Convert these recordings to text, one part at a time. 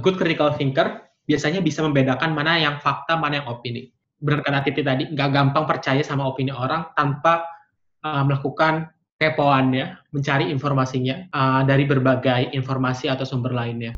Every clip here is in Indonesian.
good critical thinker biasanya bisa membedakan mana yang fakta, mana yang opini. Benar kata Titi tadi, nggak gampang percaya sama opini orang tanpa uh, melakukan kepoan ya, mencari informasinya uh, dari berbagai informasi atau sumber lainnya.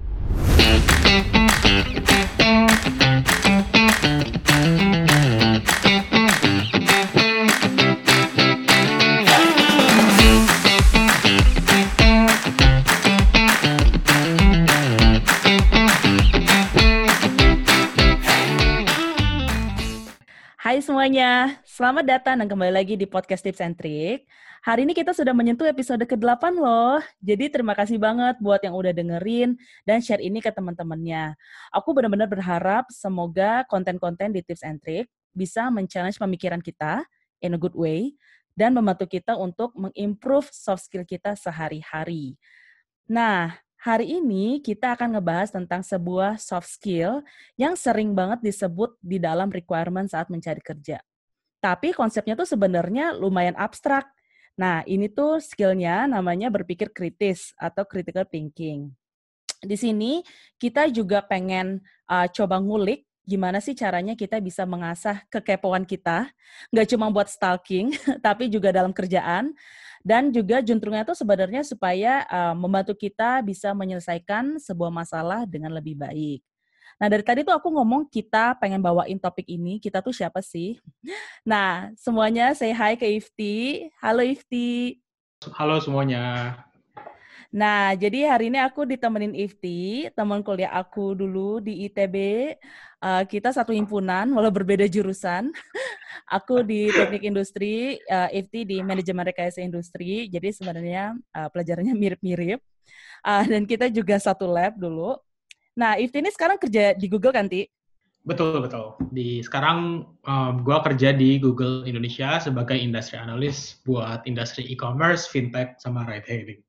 Hai semuanya, selamat datang dan kembali lagi di Podcast Tips and Trick. Hari ini kita sudah menyentuh episode ke-8 loh. Jadi terima kasih banget buat yang udah dengerin dan share ini ke teman-temannya. Aku benar-benar berharap semoga konten-konten di Tips and Trick bisa men-challenge pemikiran kita in a good way dan membantu kita untuk mengimprove soft skill kita sehari-hari. Nah, Hari ini kita akan ngebahas tentang sebuah soft skill yang sering banget disebut di dalam requirement saat mencari kerja. Tapi konsepnya tuh sebenarnya lumayan abstrak. Nah, ini tuh skillnya namanya berpikir kritis atau critical thinking. Di sini kita juga pengen uh, coba ngulik gimana sih caranya kita bisa mengasah kekepoan kita, nggak cuma buat stalking, tapi juga dalam kerjaan, dan juga juntrungnya itu sebenarnya supaya uh, membantu kita bisa menyelesaikan sebuah masalah dengan lebih baik. Nah, dari tadi tuh aku ngomong kita pengen bawain topik ini, kita tuh siapa sih? Nah, semuanya say hi ke Ifti. Halo Ifti. Halo semuanya. Nah, jadi hari ini aku ditemenin Ifti, teman kuliah aku dulu di ITB. Uh, kita satu himpunan, walau berbeda jurusan. aku di teknik industri, uh, Ifti di manajemen rekayasa industri. Jadi sebenarnya uh, pelajarannya mirip-mirip. Uh, dan kita juga satu lab dulu. Nah, Ifti ini sekarang kerja di Google kan, Ti? Betul, betul. Di sekarang um, gue kerja di Google Indonesia sebagai industri analis buat industri e-commerce, fintech, sama ride hailing.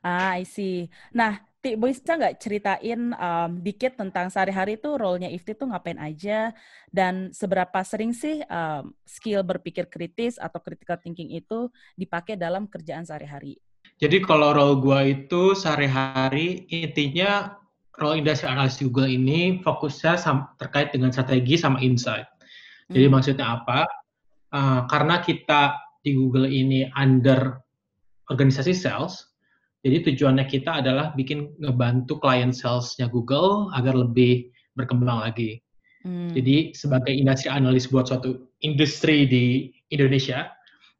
Ah, I see. Nah, Ti, bisa nggak ceritain um, dikit tentang sehari-hari itu role-nya Ifti tuh ngapain aja dan seberapa sering sih um, skill berpikir kritis atau critical thinking itu dipakai dalam kerjaan sehari-hari? Jadi kalau role gue itu sehari-hari intinya role industri analis Google ini fokusnya sama, terkait dengan strategi sama insight. Jadi hmm. maksudnya apa? Uh, karena kita di Google ini under organisasi sales, jadi tujuannya kita adalah bikin ngebantu klien salesnya Google agar lebih berkembang lagi. Hmm. Jadi sebagai industri analis buat suatu industri di Indonesia,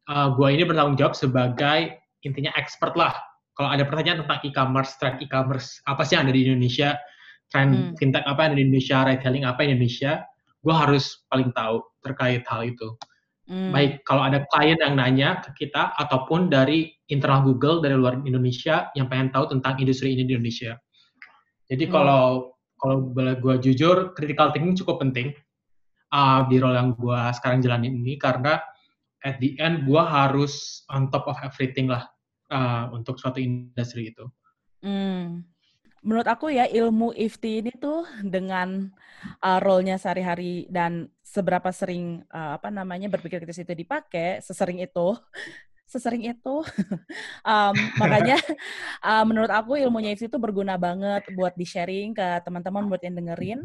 uh, gue ini bertanggung jawab sebagai intinya expert lah kalau ada pertanyaan tentang e-commerce, tren e-commerce, apa sih yang ada di Indonesia, tren hmm. fintech apa yang ada di Indonesia, retailing apa yang di Indonesia, gue harus paling tahu terkait hal itu. Hmm. Baik, kalau ada klien yang nanya ke kita, ataupun dari internal Google, dari luar Indonesia, yang pengen tahu tentang industri ini di Indonesia. Jadi hmm. kalau kalau boleh gue jujur, critical thinking cukup penting uh, di role yang gue sekarang jalanin ini, karena at the end gue harus on top of everything lah uh, untuk suatu industri itu. Hmm. Menurut aku ya ilmu IFT ini tuh dengan uh, role-nya sehari-hari dan seberapa sering uh, apa namanya berpikir kritis itu dipakai, sesering itu, sesering itu. um, makanya uh, menurut aku ilmunya itu berguna banget buat di-sharing ke teman-teman buat yang dengerin.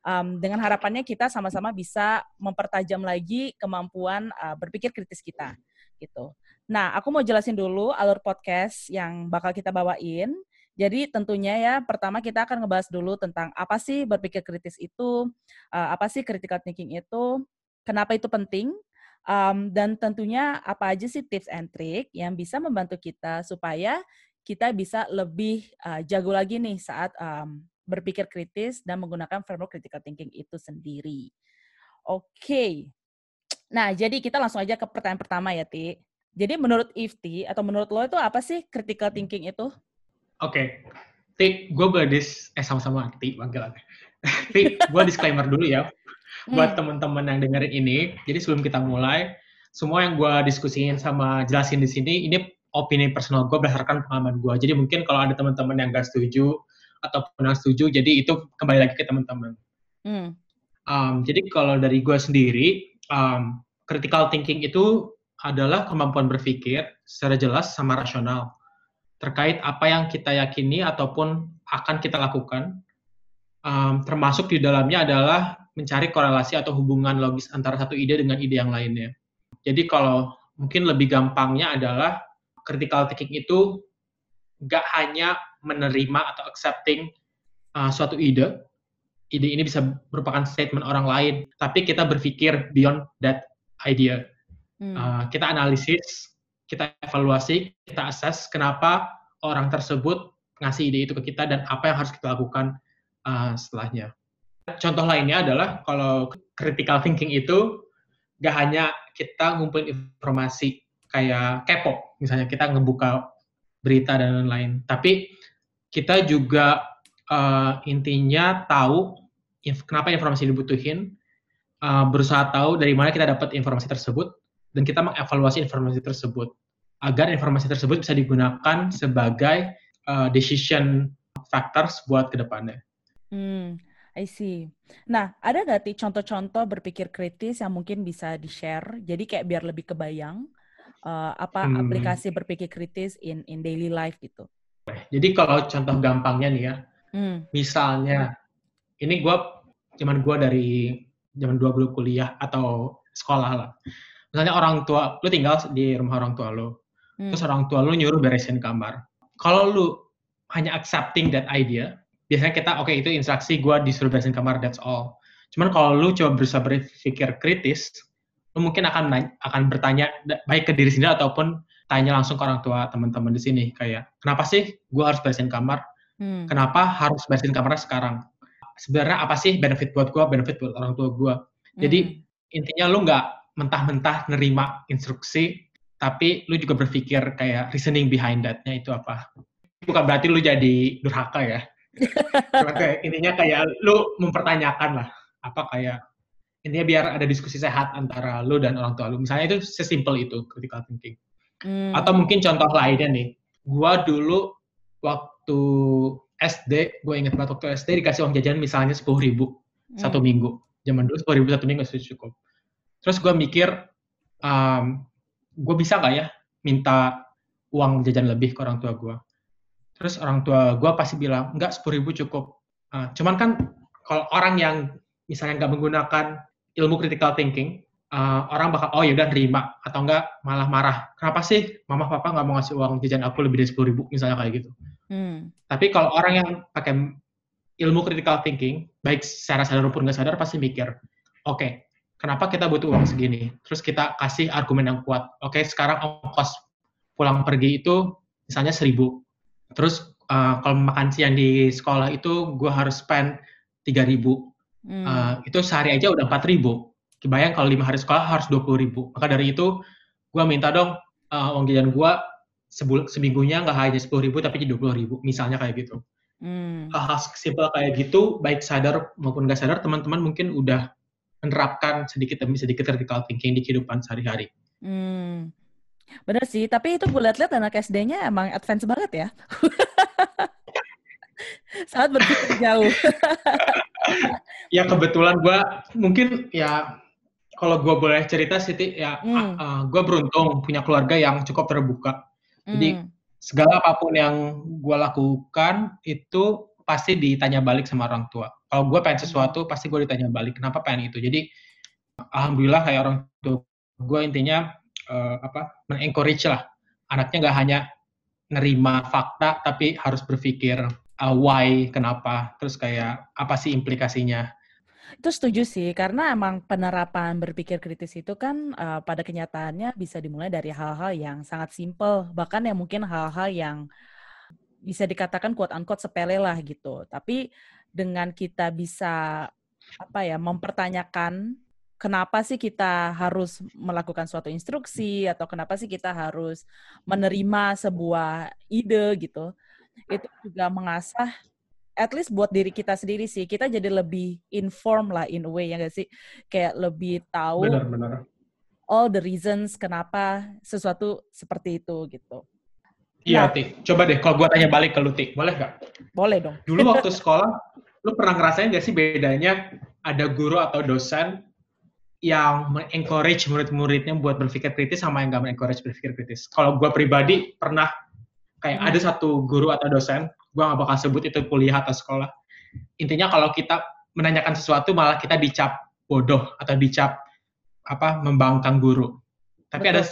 Um, dengan harapannya kita sama-sama bisa mempertajam lagi kemampuan uh, berpikir kritis kita gitu. Nah, aku mau jelasin dulu alur podcast yang bakal kita bawain. Jadi tentunya ya, pertama kita akan ngebahas dulu tentang apa sih berpikir kritis itu, uh, apa sih critical thinking itu, kenapa itu penting, um, dan tentunya apa aja sih tips and trick yang bisa membantu kita supaya kita bisa lebih uh, jago lagi nih saat um, berpikir kritis dan menggunakan framework critical thinking itu sendiri. Oke. Okay. Nah, jadi kita langsung aja ke pertanyaan pertama ya, Ti. Jadi menurut Ifti atau menurut lo itu apa sih critical thinking itu? Oke, okay. Ti, gue boleh dis, eh sama-sama Ti panggilannya. Ti, gue disclaimer dulu ya hmm. buat teman-teman yang dengerin ini. Jadi sebelum kita mulai, semua yang gue diskusiin sama jelasin di sini, ini opini personal gue berdasarkan pengalaman gue. Jadi mungkin kalau ada teman-teman yang gak setuju ataupun yang setuju, jadi itu kembali lagi ke teman-teman. Hmm. Um, jadi kalau dari gue sendiri, um, critical thinking itu adalah kemampuan berpikir secara jelas sama rasional terkait apa yang kita yakini ataupun akan kita lakukan um, termasuk di dalamnya adalah mencari korelasi atau hubungan logis antara satu ide dengan ide yang lainnya. Jadi kalau mungkin lebih gampangnya adalah critical thinking itu nggak hanya menerima atau accepting uh, suatu ide, ide ini bisa merupakan statement orang lain, tapi kita berpikir beyond that idea. Hmm. Uh, kita analisis, kita evaluasi, kita assess kenapa orang tersebut ngasih ide itu ke kita dan apa yang harus kita lakukan uh, setelahnya. Contoh lainnya adalah kalau critical thinking itu gak hanya kita ngumpulin informasi kayak kepo, misalnya kita ngebuka berita dan lain-lain, tapi kita juga uh, intinya tahu kenapa informasi dibutuhin, uh, berusaha tahu dari mana kita dapat informasi tersebut, dan kita mengevaluasi informasi tersebut agar informasi tersebut bisa digunakan sebagai uh, decision factors buat ke depannya. Hmm, I see. Nah, ada nggak sih contoh-contoh berpikir kritis yang mungkin bisa di-share? Jadi kayak biar lebih kebayang uh, apa hmm. aplikasi berpikir kritis in in daily life gitu. Jadi kalau contoh gampangnya nih ya, hmm. misalnya ini gue zaman gue dari zaman dua dulu kuliah atau sekolah lah. Misalnya orang tua, lu tinggal di rumah orang tua lu, hmm. terus orang tua lu nyuruh beresin kamar. Kalau lu hanya accepting that idea, biasanya kita oke okay, itu instruksi gue disuruh beresin kamar that's all. Cuman kalau lu coba berusaha berpikir kritis lu mungkin akan akan bertanya baik ke diri sendiri ataupun tanya langsung ke orang tua teman-teman di sini. Kayak kenapa sih gue harus beresin kamar? Hmm. kenapa harus beresin kamarnya sekarang? Sebenarnya apa sih benefit buat gue benefit buat orang tua gue jadi hmm. intinya lu nggak mentah-mentah nerima instruksi tapi lu juga berpikir kayak reasoning behind that-nya itu apa. Bukan berarti lu jadi durhaka ya Cuma kayak intinya kayak lu mempertanyakan lah apa kayak intinya biar ada diskusi sehat antara lu dan orang tua lu. Misalnya itu sesimpel itu critical thinking. Hmm. Atau mungkin contoh lainnya nih, gua dulu waktu SD, gue inget banget waktu SD dikasih uang jajan misalnya sepuluh ribu hmm. satu minggu. Zaman dulu sepuluh ribu satu minggu sudah cukup. Terus gue mikir, um, gue bisa nggak ya minta uang jajan lebih ke orang tua gue? Terus orang tua gue pasti bilang, enggak, sepuluh ribu cukup. Uh, cuman kan kalau orang yang misalnya nggak menggunakan ilmu critical thinking, uh, orang bakal, oh yaudah nerima, atau enggak malah marah. Kenapa sih mama papa nggak mau ngasih uang jajan aku lebih dari sepuluh ribu, misalnya kayak gitu. Hmm. Tapi kalau orang yang pakai ilmu critical thinking, baik secara sadar maupun nggak sadar, pasti mikir, oke, okay, kenapa kita butuh uang segini? Terus kita kasih argumen yang kuat. Oke, okay, sekarang ongkos pulang pergi itu misalnya seribu Terus uh, kalau makan siang di sekolah itu gue harus spend tiga ribu. Hmm. Uh, itu sehari aja udah empat ribu. Kebayang kalau lima hari sekolah harus dua puluh ribu. Maka dari itu gue minta dong uh, uang jajan gue seminggunya nggak hanya sepuluh ribu tapi dua puluh ribu. Misalnya kayak gitu. Hmm. Hal-hal simpel kayak gitu, baik sadar maupun nggak sadar, teman-teman mungkin udah menerapkan sedikit demi sedikit critical thinking di kehidupan sehari-hari. Hmm. Bener sih, tapi itu gue liat-liat anak SD-nya emang advance banget ya. Sangat berpikir jauh. ya kebetulan gue mungkin ya kalau gue boleh cerita Siti ya hmm. uh, uh, gue beruntung punya keluarga yang cukup terbuka. Jadi hmm. segala apa pun yang gue lakukan itu pasti ditanya balik sama orang tua. Kalau gue pengen sesuatu pasti gue ditanya balik kenapa pengen itu. Jadi alhamdulillah kayak orang tua gue intinya uh, apa mengencourage lah. Anaknya nggak hanya nerima fakta tapi harus berpikir uh, why kenapa terus kayak apa sih implikasinya. Itu setuju sih karena emang penerapan berpikir kritis itu kan uh, pada kenyataannya bisa dimulai dari hal-hal yang sangat simple bahkan yang mungkin hal-hal yang bisa dikatakan quote unquote sepele lah gitu. Tapi dengan kita bisa apa ya mempertanyakan kenapa sih kita harus melakukan suatu instruksi atau kenapa sih kita harus menerima sebuah ide gitu. Itu juga mengasah at least buat diri kita sendiri sih. Kita jadi lebih inform lah in a way ya gak sih? Kayak lebih tahu benar, benar. all the reasons kenapa sesuatu seperti itu gitu. Iya, nah, Ti. Coba deh kalau gue tanya balik ke lu, Ti. Boleh gak? Boleh dong. Dulu waktu sekolah, lu pernah ngerasain gak sih bedanya ada guru atau dosen yang mengencourage murid-muridnya buat berpikir kritis sama yang nggak mengencourage berpikir kritis. Kalau gue pribadi pernah kayak hmm. ada satu guru atau dosen, gue nggak bakal sebut itu kuliah atau sekolah, intinya kalau kita menanyakan sesuatu malah kita dicap bodoh atau dicap apa membangkang guru. Tapi Betul. ada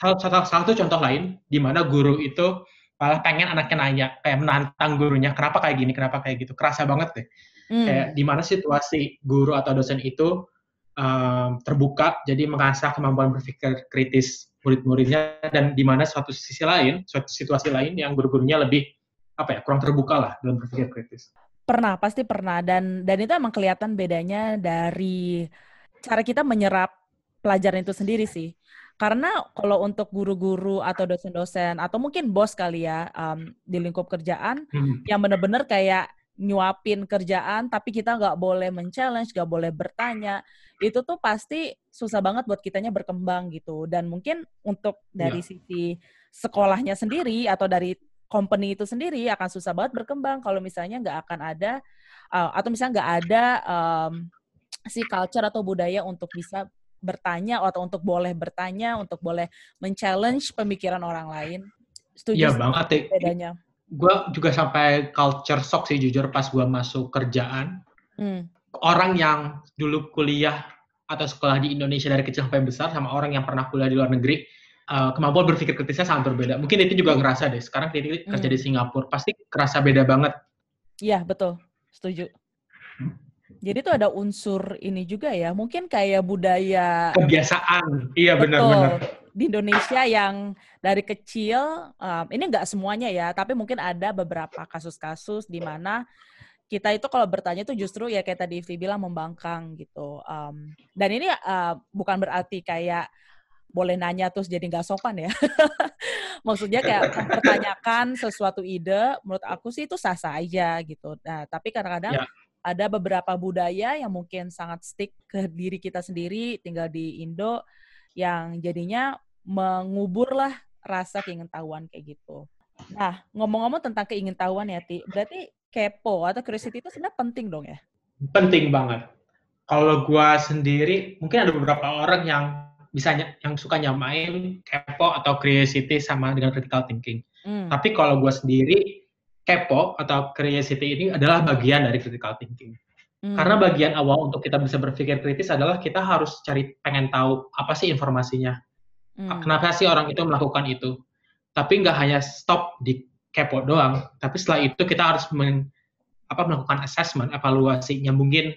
salah satu, satu contoh lain di mana guru itu malah pengen anaknya nanya kayak menantang gurunya kenapa kayak gini kenapa kayak gitu kerasa banget deh hmm. kayak di mana situasi guru atau dosen itu um, terbuka jadi mengasah kemampuan berpikir kritis murid-muridnya dan di mana suatu sisi lain suatu situasi lain yang guru-gurunya lebih apa ya kurang terbuka lah dalam berpikir kritis. Pernah pasti pernah. Dan dan itu emang kelihatan bedanya dari cara kita menyerap pelajaran itu sendiri sih. Karena kalau untuk guru-guru atau dosen-dosen atau mungkin bos kali ya um, di lingkup kerjaan hmm. yang benar-benar kayak nyuapin kerjaan tapi kita nggak boleh men-challenge, nggak boleh bertanya, itu tuh pasti susah banget buat kitanya berkembang gitu. Dan mungkin untuk dari ya. sisi sekolahnya sendiri atau dari company itu sendiri akan susah banget berkembang kalau misalnya nggak akan ada uh, atau misalnya nggak ada um, si culture atau budaya untuk bisa bertanya atau untuk boleh bertanya, untuk boleh men-challenge pemikiran orang lain. Setuju ya, banget ya. bedanya. Gue juga sampai culture shock sih jujur pas gue masuk kerjaan. Hmm. Orang yang dulu kuliah atau sekolah di Indonesia dari kecil sampai besar sama orang yang pernah kuliah di luar negeri, uh, kemampuan berpikir kritisnya sangat berbeda. Mungkin itu juga ngerasa deh. Sekarang Titi kerja hmm. di Singapura, pasti kerasa beda banget. Iya, betul. Setuju. Jadi itu ada unsur ini juga ya, mungkin kayak budaya kebiasaan. Iya benar-benar. Di Indonesia yang dari kecil, um, ini nggak semuanya ya, tapi mungkin ada beberapa kasus-kasus di mana kita itu kalau bertanya itu justru ya kayak tadi Ivi bilang membangkang gitu. Um, dan ini uh, bukan berarti kayak boleh nanya terus jadi nggak sopan ya. Maksudnya kayak mempertanyakan sesuatu ide, menurut aku sih itu sah-sah aja gitu. Nah, tapi kadang-kadang ya ada beberapa budaya yang mungkin sangat stick ke diri kita sendiri tinggal di Indo yang jadinya menguburlah rasa keingintahuan kayak gitu. Nah, ngomong-ngomong tentang keingintahuan ya, Ti, berarti kepo atau curiosity itu sebenarnya penting dong ya? Penting banget. Kalau gua sendiri, mungkin ada beberapa orang yang bisa yang suka nyamain kepo atau curiosity sama dengan critical thinking. Hmm. Tapi kalau gua sendiri, kepo atau curiosity ini adalah bagian dari critical thinking. Hmm. Karena bagian awal untuk kita bisa berpikir kritis adalah kita harus cari pengen tahu apa sih informasinya. Hmm. Kenapa sih orang itu melakukan itu? Tapi nggak hanya stop di kepo doang, tapi setelah itu kita harus men, apa melakukan assessment, evaluasi, nyambungin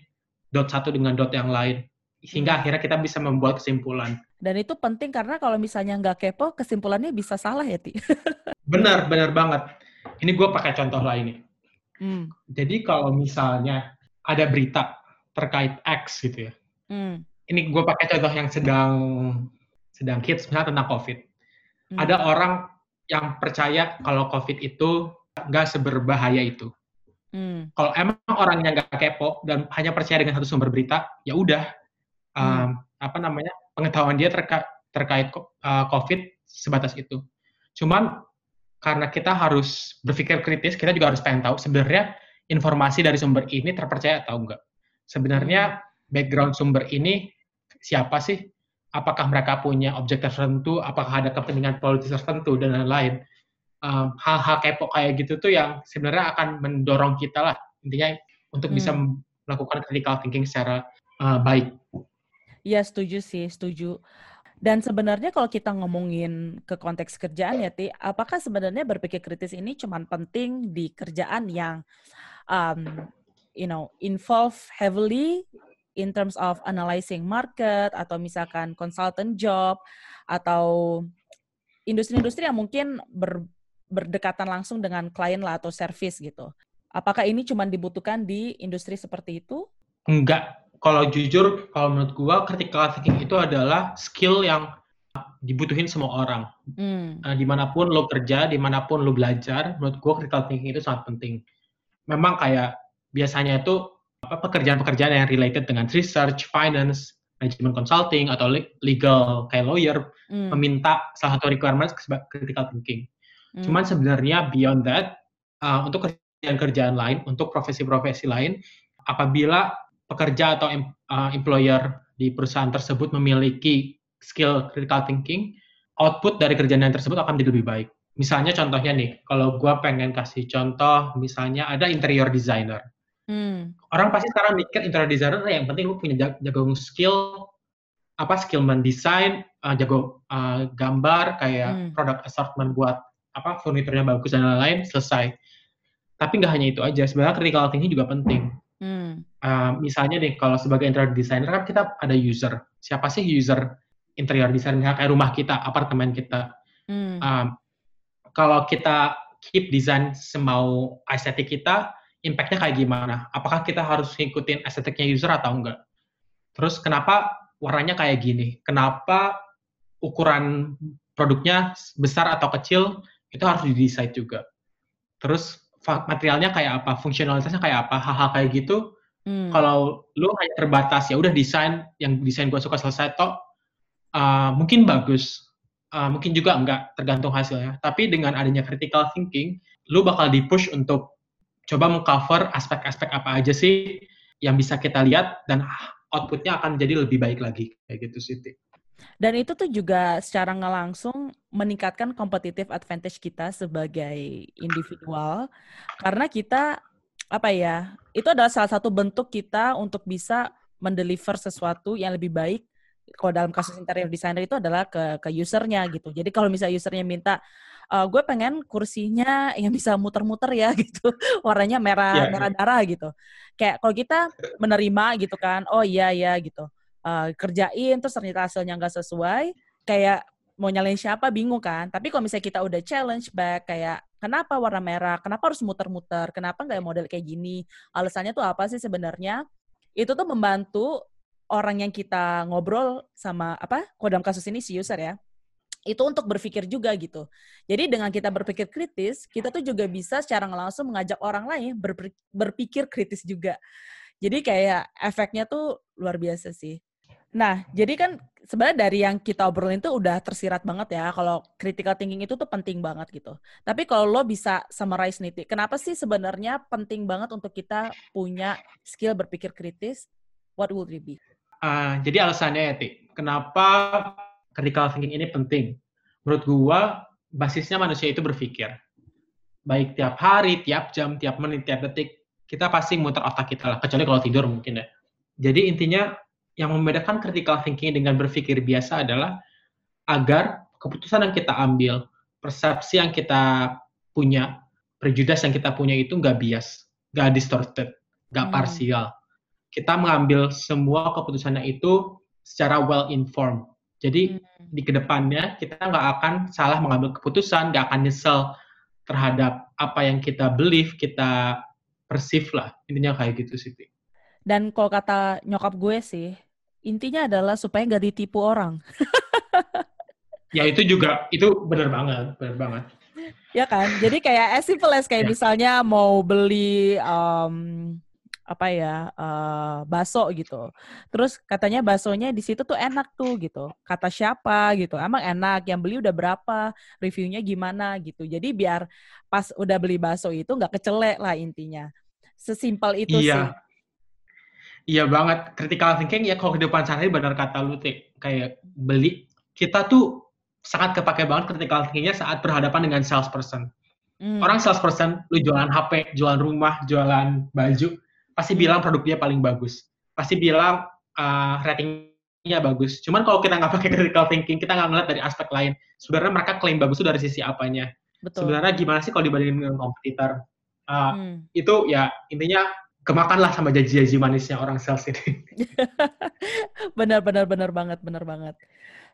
dot satu dengan dot yang lain hingga hmm. akhirnya kita bisa membuat kesimpulan. Dan itu penting karena kalau misalnya nggak kepo, kesimpulannya bisa salah ya, Ti? benar, benar banget ini gue pakai contoh lain nih. Hmm. Jadi kalau misalnya ada berita terkait X gitu ya. Hmm. Ini gue pakai contoh yang sedang sedang hits misalnya tentang COVID. Hmm. Ada orang yang percaya kalau COVID itu nggak seberbahaya itu. Hmm. Kalau emang orangnya nggak kepo dan hanya percaya dengan satu sumber berita, ya udah hmm. um, apa namanya pengetahuan dia terka terkait uh, COVID sebatas itu. Cuman karena kita harus berpikir kritis, kita juga harus pengen tahu sebenarnya informasi dari sumber ini terpercaya atau enggak. Sebenarnya background sumber ini siapa sih? Apakah mereka punya objek tertentu? Apakah ada kepentingan politis tertentu dan lain-lain? Um, hal-hal kepo kayak gitu tuh yang sebenarnya akan mendorong kita lah intinya untuk hmm. bisa melakukan critical thinking secara uh, baik. Iya setuju sih, setuju. Dan sebenarnya kalau kita ngomongin ke konteks kerjaan ya, Ti, apakah sebenarnya berpikir kritis ini cuma penting di kerjaan yang, um, you know, involve heavily in terms of analyzing market atau misalkan consultant job atau industri-industri yang mungkin ber, berdekatan langsung dengan klien lah atau service gitu. Apakah ini cuma dibutuhkan di industri seperti itu? Enggak, kalau jujur, kalau menurut gua critical thinking itu adalah skill yang dibutuhin semua orang. Hmm. Uh, di mana pun lo kerja, di mana pun lo belajar, menurut gua critical thinking itu sangat penting. Memang kayak biasanya itu apa pekerjaan-pekerjaan yang related dengan research, finance, management consulting atau legal kayak lawyer hmm. meminta salah satu requirement critical thinking. Hmm. Cuman sebenarnya beyond that, uh, untuk kerjaan-kerjaan lain, untuk profesi-profesi lain, apabila pekerja atau uh, employer di perusahaan tersebut memiliki skill critical thinking, output dari kerjaan yang tersebut akan menjadi lebih baik. Misalnya contohnya nih, kalau gue pengen kasih contoh, misalnya ada interior designer. Hmm. Orang pasti sekarang mikir interior designer yang penting lu punya jago skill apa skill mendesain, uh, jago uh, gambar kayak hmm. product assortment buat apa furniturnya bagus dan lain-lain selesai. Tapi nggak hanya itu aja, sebenarnya critical thinking juga penting. Hmm. Uh, misalnya nih kalau sebagai interior designer kan kita ada user. Siapa sih user interior designer kayak rumah kita, apartemen kita? Hmm. Um, kalau kita keep desain semau estetik kita, impact-nya kayak gimana? Apakah kita harus ngikutin estetiknya user atau enggak? Terus kenapa warnanya kayak gini? Kenapa ukuran produknya besar atau kecil itu harus didesain juga? Terus materialnya kayak apa? Fungsionalitasnya kayak apa? Hal-hal kayak gitu. Hmm. Kalau lu hanya terbatas ya udah desain yang desain gua suka selesai toh uh, mungkin bagus, uh, mungkin juga enggak tergantung hasilnya. Tapi dengan adanya critical thinking, lu bakal dipush untuk coba mengcover aspek-aspek apa aja sih yang bisa kita lihat dan outputnya akan jadi lebih baik lagi kayak gitu sih. Dan itu tuh juga secara nggak langsung meningkatkan competitive advantage kita sebagai individual karena kita apa ya itu adalah salah satu bentuk kita untuk bisa mendeliver sesuatu yang lebih baik kalau dalam kasus interior designer itu adalah ke ke usernya gitu. Jadi kalau misalnya usernya minta uh, gue pengen kursinya yang bisa muter-muter ya gitu. Warnanya merah yeah, merah darah gitu. Kayak kalau kita menerima gitu kan oh iya iya gitu. Uh, kerjain terus ternyata hasilnya nggak sesuai kayak mau nyalain siapa bingung kan. Tapi kalau misalnya kita udah challenge back kayak kenapa warna merah? Kenapa harus muter-muter? Kenapa nggak model kayak gini? Alasannya tuh apa sih sebenarnya? Itu tuh membantu orang yang kita ngobrol sama apa dalam kasus ini si user ya itu untuk berpikir juga gitu. Jadi dengan kita berpikir kritis, kita tuh juga bisa secara langsung mengajak orang lain berpikir kritis juga. Jadi kayak efeknya tuh luar biasa sih. Nah, jadi kan sebenarnya dari yang kita obrolin tuh udah tersirat banget ya kalau critical thinking itu tuh penting banget gitu. Tapi kalau lo bisa summarize nih, kenapa sih sebenarnya penting banget untuk kita punya skill berpikir kritis? What would it be? Uh, jadi alasannya ya, Ti. Kenapa critical thinking ini penting. Menurut gua, basisnya manusia itu berpikir. Baik tiap hari, tiap jam, tiap menit, tiap detik, kita pasti muter otak kita lah. Kecuali kalau tidur mungkin ya. Jadi intinya yang membedakan critical thinking dengan berpikir biasa adalah agar keputusan yang kita ambil, persepsi yang kita punya, prejudice yang kita punya itu nggak bias, nggak distorted, nggak hmm. parsial. Kita mengambil semua keputusannya itu secara well informed, jadi hmm. di ke depannya kita nggak akan salah mengambil keputusan, nggak akan nyesel terhadap apa yang kita believe, kita perceive lah. Intinya kayak gitu sih. Dan kalau kata nyokap gue sih, intinya adalah supaya nggak ditipu orang. ya itu juga, itu benar banget, benar banget. Ya kan, jadi kayak as simple as kayak ya. misalnya mau beli um, apa ya uh, baso gitu. Terus katanya basonya di situ tuh enak tuh gitu. Kata siapa gitu. Emang enak. Yang beli udah berapa? Reviewnya gimana gitu. Jadi biar pas udah beli baso itu nggak kecelek lah intinya. Sesimpel itu iya. sih. Iya banget. Critical thinking ya kalau ke depan sana benar kata lu. Kayak beli kita tuh sangat kepake banget critical thinkingnya saat berhadapan dengan salesperson. Hmm. Orang salesperson, lu jualan HP, jualan rumah, jualan baju, pasti hmm. bilang produknya paling bagus. Pasti bilang uh, ratingnya bagus. Cuman kalau kita nggak pakai critical thinking, kita nggak ngeliat dari aspek lain. Sebenarnya mereka klaim bagus itu dari sisi apanya. Betul. Sebenarnya gimana sih kalau dibandingin dengan kompetitor? Uh, hmm. Itu ya intinya kemakanlah sama janji-janji manisnya orang sales ini. benar, benar, benar banget, benar banget.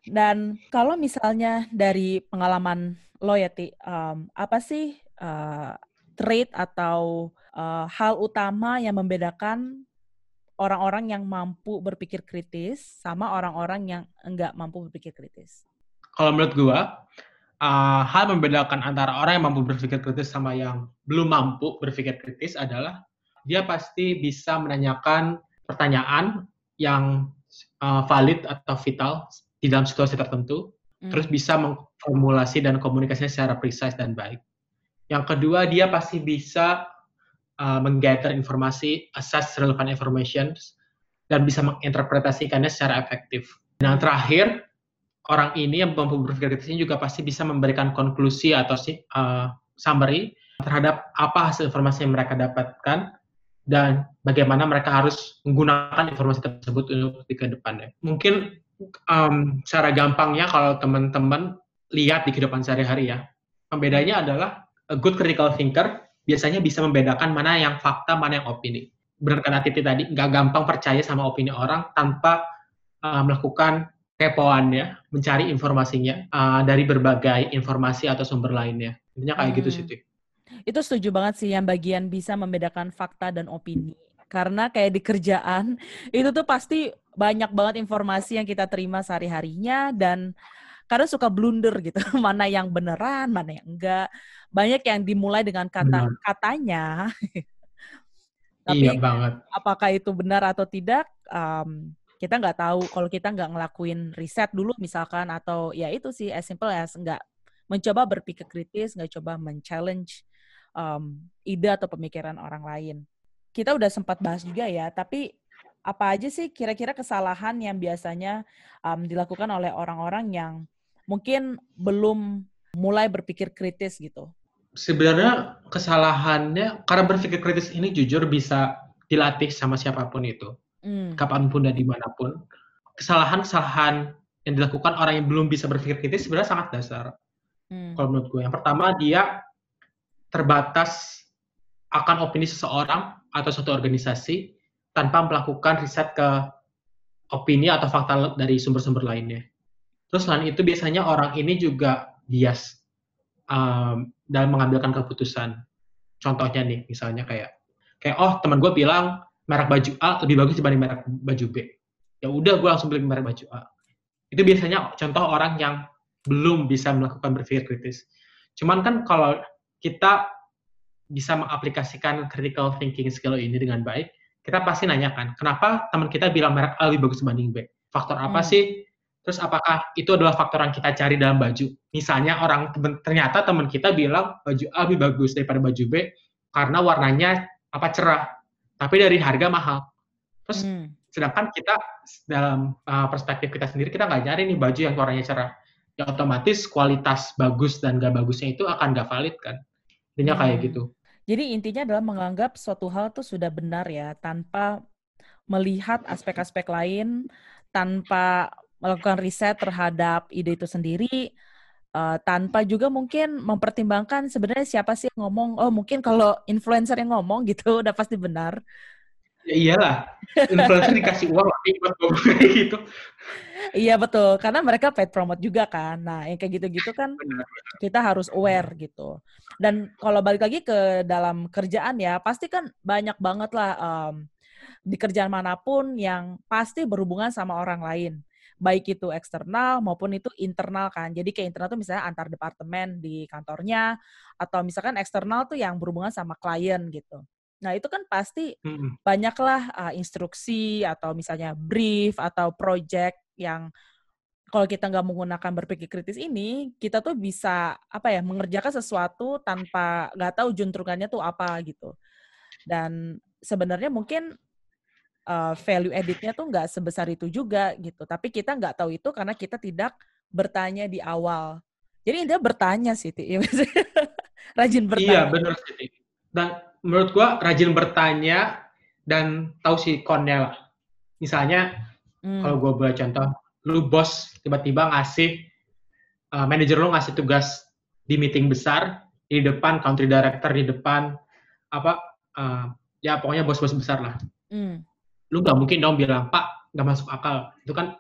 Dan kalau misalnya dari pengalaman lo ya, Ti, um, apa sih uh, trait atau uh, hal utama yang membedakan orang-orang yang mampu berpikir kritis sama orang-orang yang enggak mampu berpikir kritis? Kalau menurut gua, uh, hal membedakan antara orang yang mampu berpikir kritis sama yang belum mampu berpikir kritis adalah dia pasti bisa menanyakan pertanyaan yang uh, valid atau vital di dalam situasi tertentu, hmm. terus bisa mengformulasi dan komunikasinya secara precise dan baik. Yang kedua, dia pasti bisa uh, menggather informasi, assess relevant information, dan bisa menginterpretasikannya secara efektif. Dan yang terakhir, orang ini yang mampu berpikir ini juga pasti bisa memberikan konklusi atau uh, summary terhadap apa hasil informasi yang mereka dapatkan dan bagaimana mereka harus menggunakan informasi tersebut untuk di ke depannya. Mungkin um, secara gampangnya kalau teman-teman lihat di kehidupan sehari-hari ya, pembedanya adalah a good critical thinker biasanya bisa membedakan mana yang fakta, mana yang opini. Benar kata Titi tadi, nggak gampang percaya sama opini orang tanpa uh, melakukan kepoan ya, mencari informasinya uh, dari berbagai informasi atau sumber lainnya. Intinya kayak gitu hmm. gitu sih. Itu setuju banget sih yang bagian bisa membedakan fakta dan opini. Karena kayak di kerjaan itu tuh pasti banyak banget informasi yang kita terima sehari-harinya dan karena suka blunder gitu. mana yang beneran, mana yang enggak. Banyak yang dimulai dengan kata benar. katanya. Tapi iya banget. apakah itu benar atau tidak? Um, kita nggak tahu kalau kita nggak ngelakuin riset dulu misalkan atau ya itu sih as simple as nggak mencoba berpikir kritis, nggak coba men-challenge um, ide atau pemikiran orang lain. Kita udah sempat bahas juga ya, tapi apa aja sih kira-kira kesalahan yang biasanya um, dilakukan oleh orang-orang yang mungkin belum mulai berpikir kritis gitu? Sebenarnya kesalahannya karena berpikir kritis ini jujur bisa dilatih sama siapa pun itu, hmm. kapan pun dan di mana pun. Kesalahan-kesalahan yang dilakukan orang yang belum bisa berpikir kritis sebenarnya sangat dasar. Hmm. Kalau menurut gue, yang pertama dia terbatas akan opini seseorang atau suatu organisasi tanpa melakukan riset ke opini atau fakta dari sumber-sumber lainnya. Terus selain itu biasanya orang ini juga bias um, dalam mengambilkan keputusan. Contohnya nih, misalnya kayak kayak oh teman gue bilang merek baju A lebih bagus dibanding merek baju B. Ya udah gue langsung beli merek baju A. Itu biasanya contoh orang yang belum bisa melakukan berpikir kritis. Cuman kan kalau kita bisa mengaplikasikan critical thinking skill ini dengan baik, kita pasti nanyakan, kenapa teman kita bilang merek A lebih bagus dibanding B? Faktor apa hmm. sih? Terus apakah itu adalah faktor yang kita cari dalam baju? Misalnya orang ternyata teman kita bilang baju A lebih bagus daripada baju B karena warnanya apa cerah, tapi dari harga mahal. Terus hmm. sedangkan kita dalam uh, perspektif kita sendiri kita nggak nyari nih baju yang warnanya cerah, ya otomatis kualitas bagus dan gak bagusnya itu akan gak valid kan. Intinya kayak hmm. gitu. Jadi intinya adalah menganggap suatu hal itu sudah benar ya, tanpa melihat aspek-aspek lain, tanpa melakukan riset terhadap ide itu sendiri, uh, tanpa juga mungkin mempertimbangkan sebenarnya siapa sih yang ngomong. Oh mungkin kalau influencer yang ngomong gitu udah pasti benar. Ya iyalah, influencer dikasih uang buat gitu. Iya betul, karena mereka paid promote juga kan. Nah, yang kayak gitu-gitu kan kita harus aware gitu. Dan kalau balik lagi ke dalam kerjaan ya, pasti kan banyak banget lah um, di kerjaan mana pun yang pasti berhubungan sama orang lain. Baik itu eksternal maupun itu internal kan. Jadi kayak internal tuh misalnya antar departemen di kantornya, atau misalkan eksternal tuh yang berhubungan sama klien gitu. Nah, itu kan pasti hmm. banyaklah uh, instruksi atau misalnya brief atau project yang kalau kita nggak menggunakan berpikir kritis ini, kita tuh bisa apa ya mengerjakan sesuatu tanpa nggak tahu juntrungannya tuh apa gitu. Dan sebenarnya mungkin uh, value editnya tuh nggak sebesar itu juga gitu. Tapi kita nggak tahu itu karena kita tidak bertanya di awal. Jadi intinya bertanya sih, rajin bertanya. Iya benar sih. Dan menurut gua rajin bertanya dan tahu si konnya lah. Misalnya Hmm. Kalau gue boleh contoh, lu bos tiba-tiba ngasih uh, manajer lu ngasih tugas di meeting besar di depan country director di depan apa uh, ya pokoknya bos-bos besar lah. Hmm. Lu gak mungkin dong bilang Pak gak masuk akal itu kan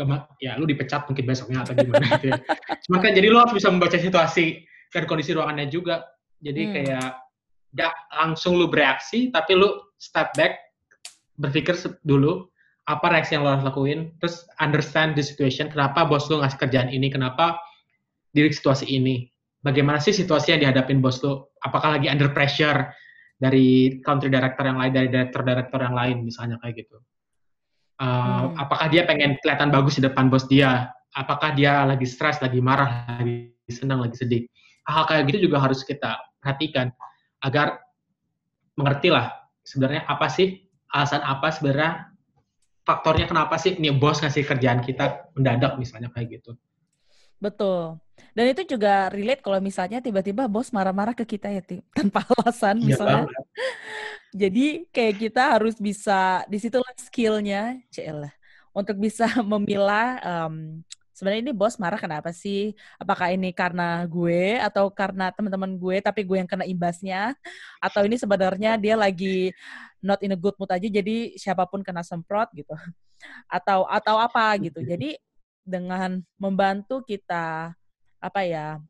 gak ya lu dipecat mungkin besoknya atau gimana gitu ya. Cuma kan jadi lu harus bisa membaca situasi dan kondisi ruangannya juga. Jadi hmm. kayak gak langsung lu bereaksi tapi lu step back berpikir dulu apa reaksi yang lo harus lakuin, terus understand the situation, kenapa bos lo ngasih kerjaan ini, kenapa di situasi ini, bagaimana sih situasi yang dihadapin bos lo, apakah lagi under pressure dari country director yang lain, dari director-director yang lain, misalnya kayak gitu. Uh, hmm. Apakah dia pengen kelihatan bagus di depan bos dia, apakah dia lagi stres, lagi marah, lagi senang, lagi sedih. Hal, -hal kayak gitu juga harus kita perhatikan, agar mengerti lah sebenarnya apa sih, alasan apa sebenarnya faktornya kenapa sih nih bos ngasih kerjaan kita mendadak misalnya kayak gitu. Betul. Dan itu juga relate kalau misalnya tiba-tiba bos marah-marah ke kita ya, tanpa alasan iya misalnya. Jadi kayak kita harus bisa di situlah skillnya, CL untuk bisa memilah um, sebenarnya ini bos marah kenapa sih? Apakah ini karena gue atau karena teman-teman gue tapi gue yang kena imbasnya? Atau ini sebenarnya dia lagi not in a good mood aja jadi siapa pun kena semprot gitu. Atau atau apa gitu. Jadi dengan membantu kita apa ya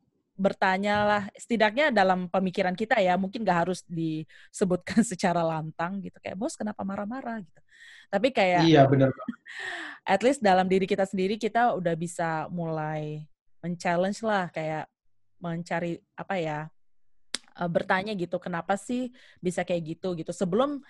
bertanya lah setidaknya dalam pemikiran kita ya mungkin gak harus disebutkan secara lantang gitu kayak bos kenapa marah-marah? gitu. Tapi kayak iya benar at least dalam diri kita sendiri kita udah bisa mulai men-challenge lah kayak mencari apa ya uh, bertanya gitu kenapa sih bisa kayak gitu? gitu. Sebelum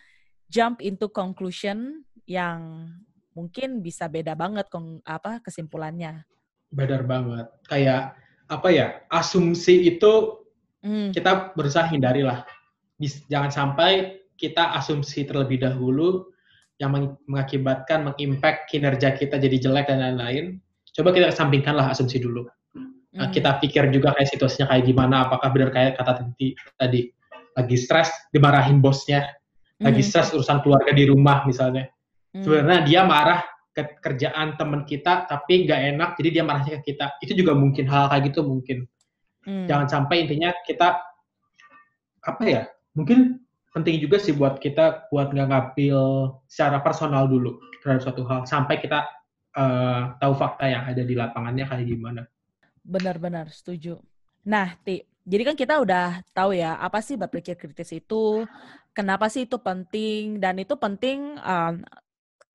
jump into conclusion yang mungkin bisa beda banget kong apa kesimpulannya. Benar banget. Kayak apa ya asumsi itu hmm. kita berusaha hindari lah. Jangan sampai kita asumsi terlebih dahulu yang mengakibatkan mengimpact kinerja kita jadi jelek dan lain-lain. Coba kita kesampingkanlah asumsi dulu. Hmm. kita pikir juga kayak situasinya kayak gimana apakah benar kayak kata tadi tadi lagi stres dimarahin bosnya. Lagi hmm. stres urusan keluarga di rumah misalnya hmm. sebenarnya dia marah ke kerjaan teman kita tapi nggak enak jadi dia marahnya ke kita itu juga mungkin hal kayak gitu mungkin hmm. jangan sampai intinya kita apa ya mungkin penting juga sih buat kita buat nggak ngambil secara personal dulu terhadap suatu hal sampai kita uh, tahu fakta yang ada di lapangannya kayak gimana benar-benar setuju nah ti jadi kan kita udah tahu ya apa sih berpikir kritis itu kenapa sih itu penting dan itu penting um,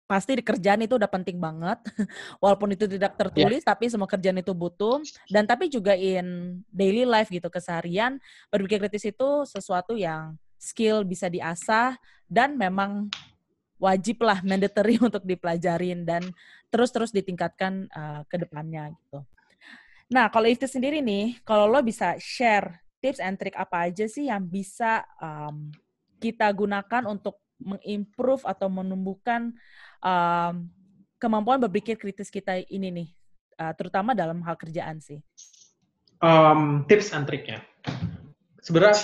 pasti di kerjaan itu udah penting banget walaupun itu tidak iya. tertulis yeah. tapi semua kerjaan itu butuh dan tapi juga in daily life gitu keseharian berpikir kritis itu sesuatu yang skill bisa diasah dan memang wajib lah mandatory untuk dipelajarin dan terus-terus ditingkatkan uh, ke depannya gitu. Nah, kalau itu sendiri nih, kalau lo bisa share tips and trick apa aja sih yang bisa um, kita gunakan untuk mengimprove atau menumbuhkan um, kemampuan berpikir kritis kita ini nih, uh, terutama dalam hal kerjaan sih? Um, tips and triknya, sebenarnya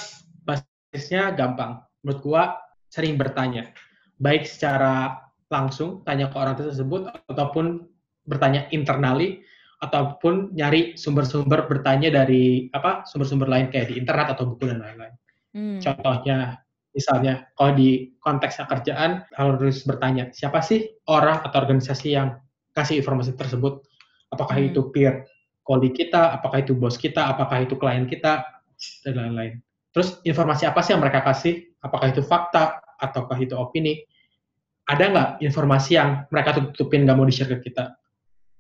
basisnya gampang. Menurut gua sering bertanya, baik secara langsung tanya ke orang tersebut ataupun bertanya internally ataupun nyari sumber-sumber bertanya dari apa sumber-sumber lain kayak di internet atau buku dan lain-lain. Hmm. Contohnya Misalnya, kalau di konteks kerjaan harus bertanya, siapa sih orang atau organisasi yang kasih informasi tersebut? Apakah hmm. itu peer colleague kita, apakah itu bos kita, apakah itu klien kita, dan lain-lain. Terus informasi apa sih yang mereka kasih? Apakah itu fakta, ataukah itu opini? Ada nggak informasi yang mereka tutupin nggak mau di-share ke kita?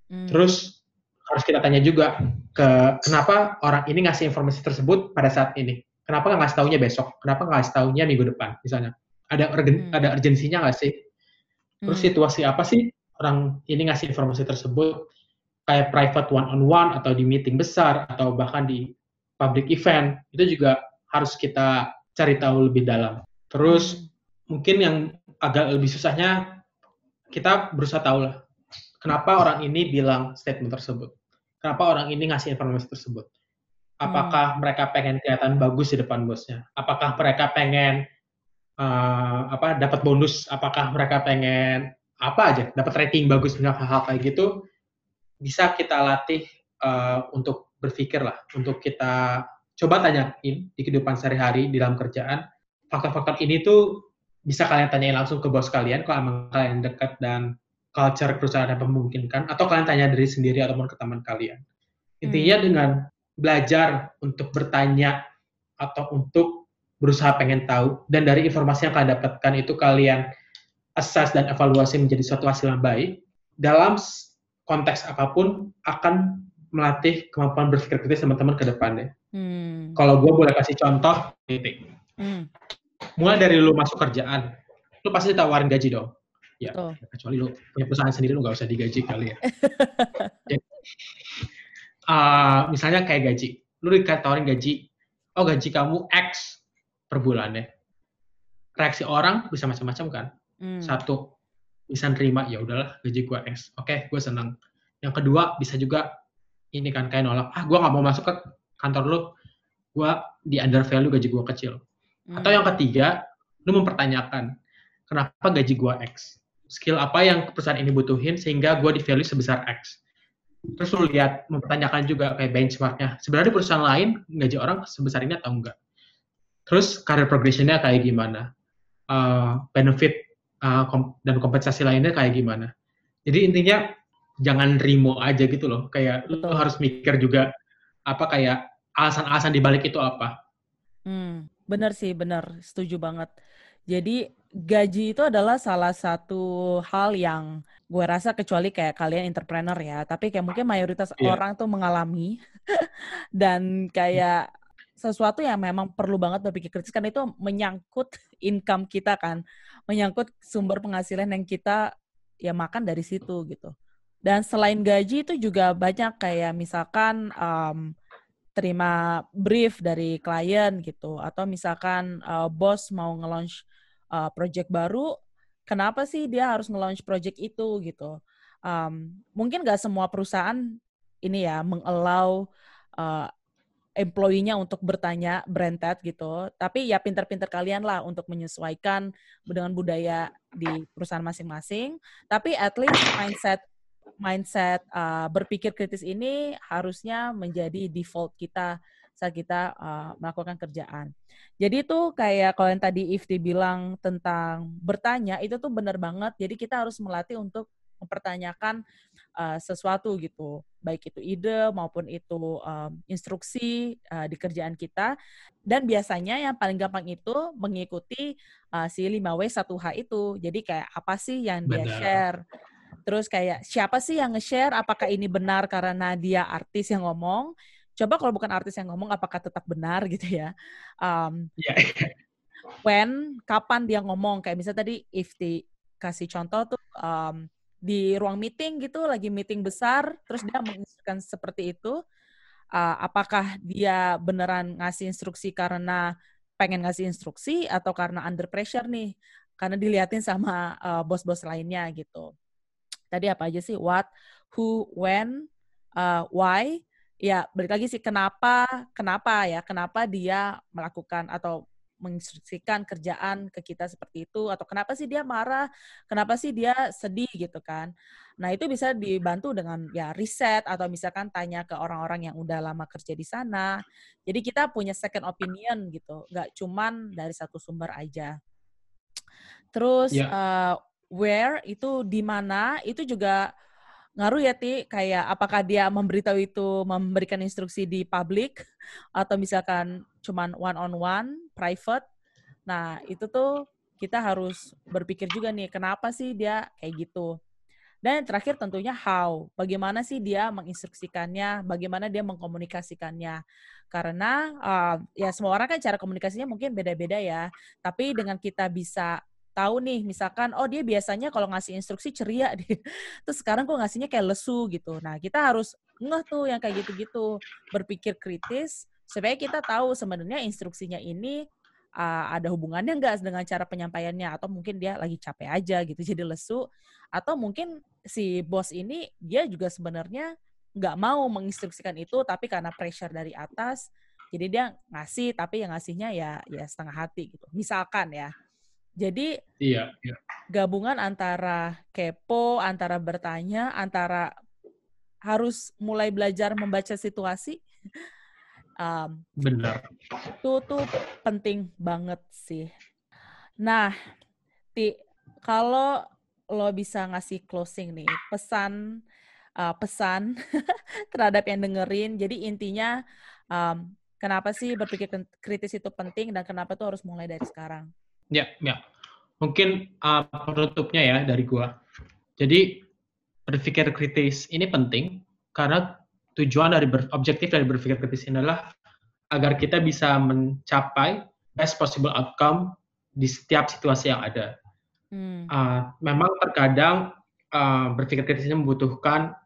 Hmm. Terus harus kita tanya juga ke kenapa orang ini ngasih informasi tersebut pada saat ini kenapa nggak ngasih taunya besok? Kenapa nggak ngasih taunya minggu depan? Misalnya, ada urgen, hmm. ada urgensinya nggak sih? Terus hmm. situasi apa sih orang ini ngasih informasi tersebut? Kayak private one on one atau di meeting besar atau bahkan di public event itu juga harus kita cari tahu lebih dalam. Terus hmm. mungkin yang agak lebih susahnya kita berusaha tahu lah kenapa orang ini bilang statement tersebut. Kenapa orang ini ngasih informasi tersebut Apakah hmm. mereka pengen kelihatan bagus di depan bosnya? Apakah mereka pengen uh, apa dapat bonus? Apakah mereka pengen apa aja dapat rating bagus misalnya hal-hal kayak gitu bisa kita latih uh, untuk berpikir lah untuk kita coba tanyain di kehidupan sehari-hari di dalam kerjaan faktor-faktor ini tuh bisa kalian tanyain langsung ke bos kalian kalau emang kalian dekat dan culture perusahaan yang memungkinkan atau kalian tanya dari sendiri ataupun ke teman kalian intinya hmm. dengan belajar untuk bertanya atau untuk berusaha pengen tahu dan dari informasi yang kalian dapatkan itu kalian assess dan evaluasi menjadi suatu hasil yang baik dalam konteks apa pun akan melatih kemampuan berpikir kritis teman-teman ke depannya. Hmm. Kalau gue boleh kasih contoh, titik. Hmm. Mulai dari lu masuk kerjaan, lu pasti ditawarin gaji dong. Ya, oh. kecuali lu punya perusahaan sendiri, lu nggak usah digaji kali ya. uh, misalnya kayak gaji, lu dikatakan gaji, oh gaji kamu X per bulan ya. Reaksi orang bisa macam-macam kan. Hmm. Satu, bisa nerima, ya udahlah gaji gua X. Oke, okay, gue senang. Yang kedua, bisa juga ini kan kayak nolak, ah gue nggak mau masuk ke kantor lu, gue di under value gaji gue kecil. Hmm. Atau yang ketiga, lu mempertanyakan kenapa gaji gua X skill apa yang perusahaan ini butuhin sehingga gua di value sebesar X terus lu lihat mempertanyakan juga kayak benchmarknya. Sebenarnya perusahaan lain gaji orang sebesar ini atau enggak? Terus career progressionnya kayak gimana? Uh, benefit uh, kom dan kompensasi lainnya kayak gimana? Jadi intinya jangan rimo aja gitu loh. Kayak lu harus mikir juga apa kayak alasan-alasan dibalik itu apa? Hmm, bener sih bener setuju banget. Jadi gaji itu adalah salah satu hal yang gue rasa kecuali kayak kalian entrepreneur ya, tapi kayak mungkin mayoritas yeah. orang tuh mengalami. Dan kayak sesuatu yang memang perlu banget berpikir kritis. Kan itu menyangkut income kita kan, menyangkut sumber penghasilan yang kita ya makan dari situ gitu. Dan selain gaji itu juga banyak. Kayak misalkan um, terima brief dari klien gitu, atau misalkan uh, bos mau nge-launch uh, project baru, kenapa sih dia harus nge-launch project itu gitu. Um, mungkin nggak semua perusahaan ini ya mengallow uh, employee-nya untuk bertanya branded gitu. Tapi ya pinter-pinter kalian lah untuk menyesuaikan dengan budaya di perusahaan masing-masing. Tapi at least mindset mindset uh, berpikir kritis ini harusnya menjadi default kita saat kita uh, melakukan kerjaan. Jadi itu kayak kalau yang tadi Ifti bilang tentang bertanya itu tuh benar banget. Jadi kita harus melatih untuk mempertanyakan uh, sesuatu gitu, baik itu ide maupun itu um, instruksi uh, di kerjaan kita. Dan biasanya yang paling gampang itu mengikuti uh, si 5W1H itu. Jadi kayak apa sih yang dia Benar. share? Terus kayak siapa sih yang nge-share? Apakah ini benar karena dia artis yang ngomong? Coba kalau bukan artis yang ngomong apakah tetap benar gitu ya? Um, yeah. when kapan dia ngomong? Kayak misalnya tadi if di kasih contoh tuh um, di ruang meeting gitu lagi meeting besar terus dia menginstruksikan seperti itu uh, apakah dia beneran ngasih instruksi karena pengen ngasih instruksi atau karena under pressure nih? Karena diliatin sama uh, bos-bos lainnya gitu. Tadi apa aja sih? What who when uh, why ya balik lagi sih kenapa kenapa ya kenapa dia melakukan atau menginstruksikan kerjaan ke kita seperti itu atau kenapa sih dia marah kenapa sih dia sedih gitu kan nah itu bisa dibantu dengan ya riset atau misalkan tanya ke orang-orang yang udah lama kerja di sana jadi kita punya second opinion gitu nggak cuman dari satu sumber aja terus yeah. Ya. uh, where itu di mana itu juga ngaruh ya Ti? Kayak apakah dia memberitahu itu memberikan instruksi di publik atau misalkan cuman one on one private? Nah itu tuh kita harus berpikir juga nih kenapa sih dia kayak gitu? Dan yang terakhir tentunya how. Bagaimana sih dia menginstruksikannya? Bagaimana dia mengkomunikasikannya? Karena uh, ya semua orang kan cara komunikasinya mungkin beda-beda ya. Tapi dengan kita bisa tahu nih misalkan oh dia biasanya kalau ngasih instruksi ceria deh. Terus sekarang kok ngasihnya kayak lesu gitu. Nah, kita harus ngeh tuh yang kayak gitu-gitu, berpikir kritis. Supaya kita tahu sebenarnya instruksinya ini uh, ada hubungannya enggak dengan cara penyampaiannya? Atau mungkin dia lagi capek aja gitu jadi lesu. Atau mungkin si bos ini dia juga sebenarnya nggak mau menginstruksikan itu tapi karena pressure dari atas jadi dia ngasih tapi yang ngasihnya ya ya setengah hati gitu. Misalkan ya jadi iya, iya. gabungan antara kepo, antara bertanya, antara harus mulai belajar membaca situasi. Um, Benar. Itu tuh penting banget sih. Nah, Ti, kalau lo bisa ngasih closing nih, pesan uh, pesan terhadap yang dengerin. Jadi intinya um, kenapa sih berpikir kritis itu penting dan kenapa tuh harus mulai dari sekarang? Ya, ya. Mungkin uh, penutupnya ya dari gua. Jadi berpikir kritis ini penting karena tujuan dari ber, objektif dari berpikir kritis ini adalah agar kita bisa mencapai best possible outcome di setiap situasi yang ada. Hmm. Uh, memang terkadang uh, berpikir kritis ini membutuhkan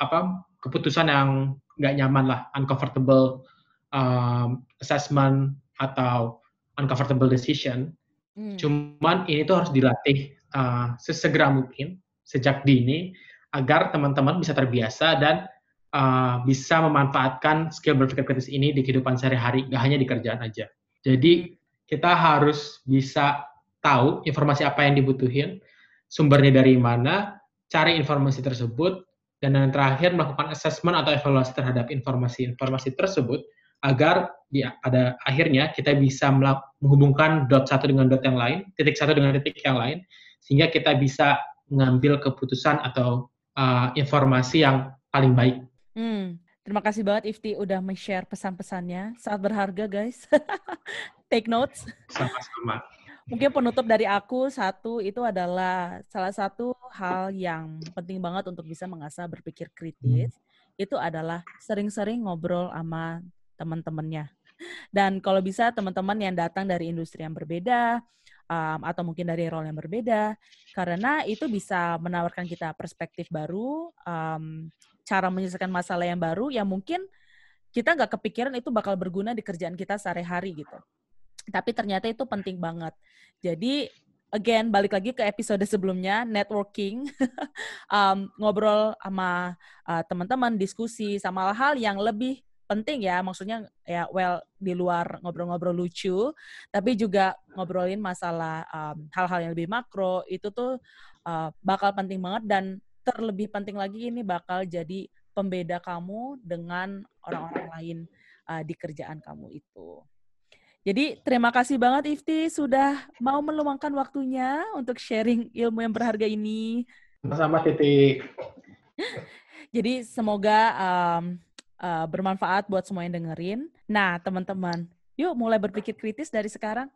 apa keputusan yang nggak nyaman lah, uncomfortable um, assessment atau uncomfortable decision. Hmm. Cuman ini tuh harus dilatih uh, sesegera mungkin sejak dini agar teman-teman bisa terbiasa dan uh, bisa memanfaatkan skill berpikir kritis ini di kehidupan sehari-hari, gak hanya di kerjaan aja. Jadi kita harus bisa tahu informasi apa yang dibutuhin, sumbernya dari mana, cari informasi tersebut, dan yang terakhir melakukan assessment atau evaluasi terhadap informasi-informasi tersebut agar di, pada akhirnya kita bisa menghubungkan dot satu dengan dot yang lain, titik satu dengan titik yang lain, sehingga kita bisa mengambil keputusan atau uh, informasi yang paling baik. Hmm, terima kasih banget Ifti udah men-share pesan-pesannya. Sangat berharga guys. Take notes. Sama-sama. Mungkin penutup dari aku satu itu adalah salah satu hal yang penting banget untuk bisa mengasah berpikir kritis hmm. itu adalah sering-sering ngobrol sama teman-temannya. Dan kalau bisa teman-teman yang datang dari industri yang berbeda um, atau mungkin dari role yang berbeda, karena itu bisa menawarkan kita perspektif baru, um, cara menyelesaikan masalah yang baru yang mungkin kita nggak kepikiran itu bakal berguna di kerjaan kita sehari-hari gitu. Tapi ternyata itu penting banget. Jadi again balik lagi ke episode sebelumnya networking um, ngobrol sama uh, teman-teman diskusi sama hal yang lebih penting ya maksudnya ya well di luar ngobrol-ngobrol lucu tapi juga ngobrolin masalah hal-hal um, yang lebih makro itu tuh uh, bakal penting banget dan terlebih penting lagi ini bakal jadi pembeda kamu dengan orang-orang lain uh, di kerjaan kamu itu. Jadi terima kasih banget Ifti sudah mau meluangkan waktunya untuk sharing ilmu yang berharga ini. Sama-sama Titi. Jadi semoga um, uh, bermanfaat buat semua yang dengerin. Nah, teman-teman, yuk mulai berpikir kritis dari sekarang.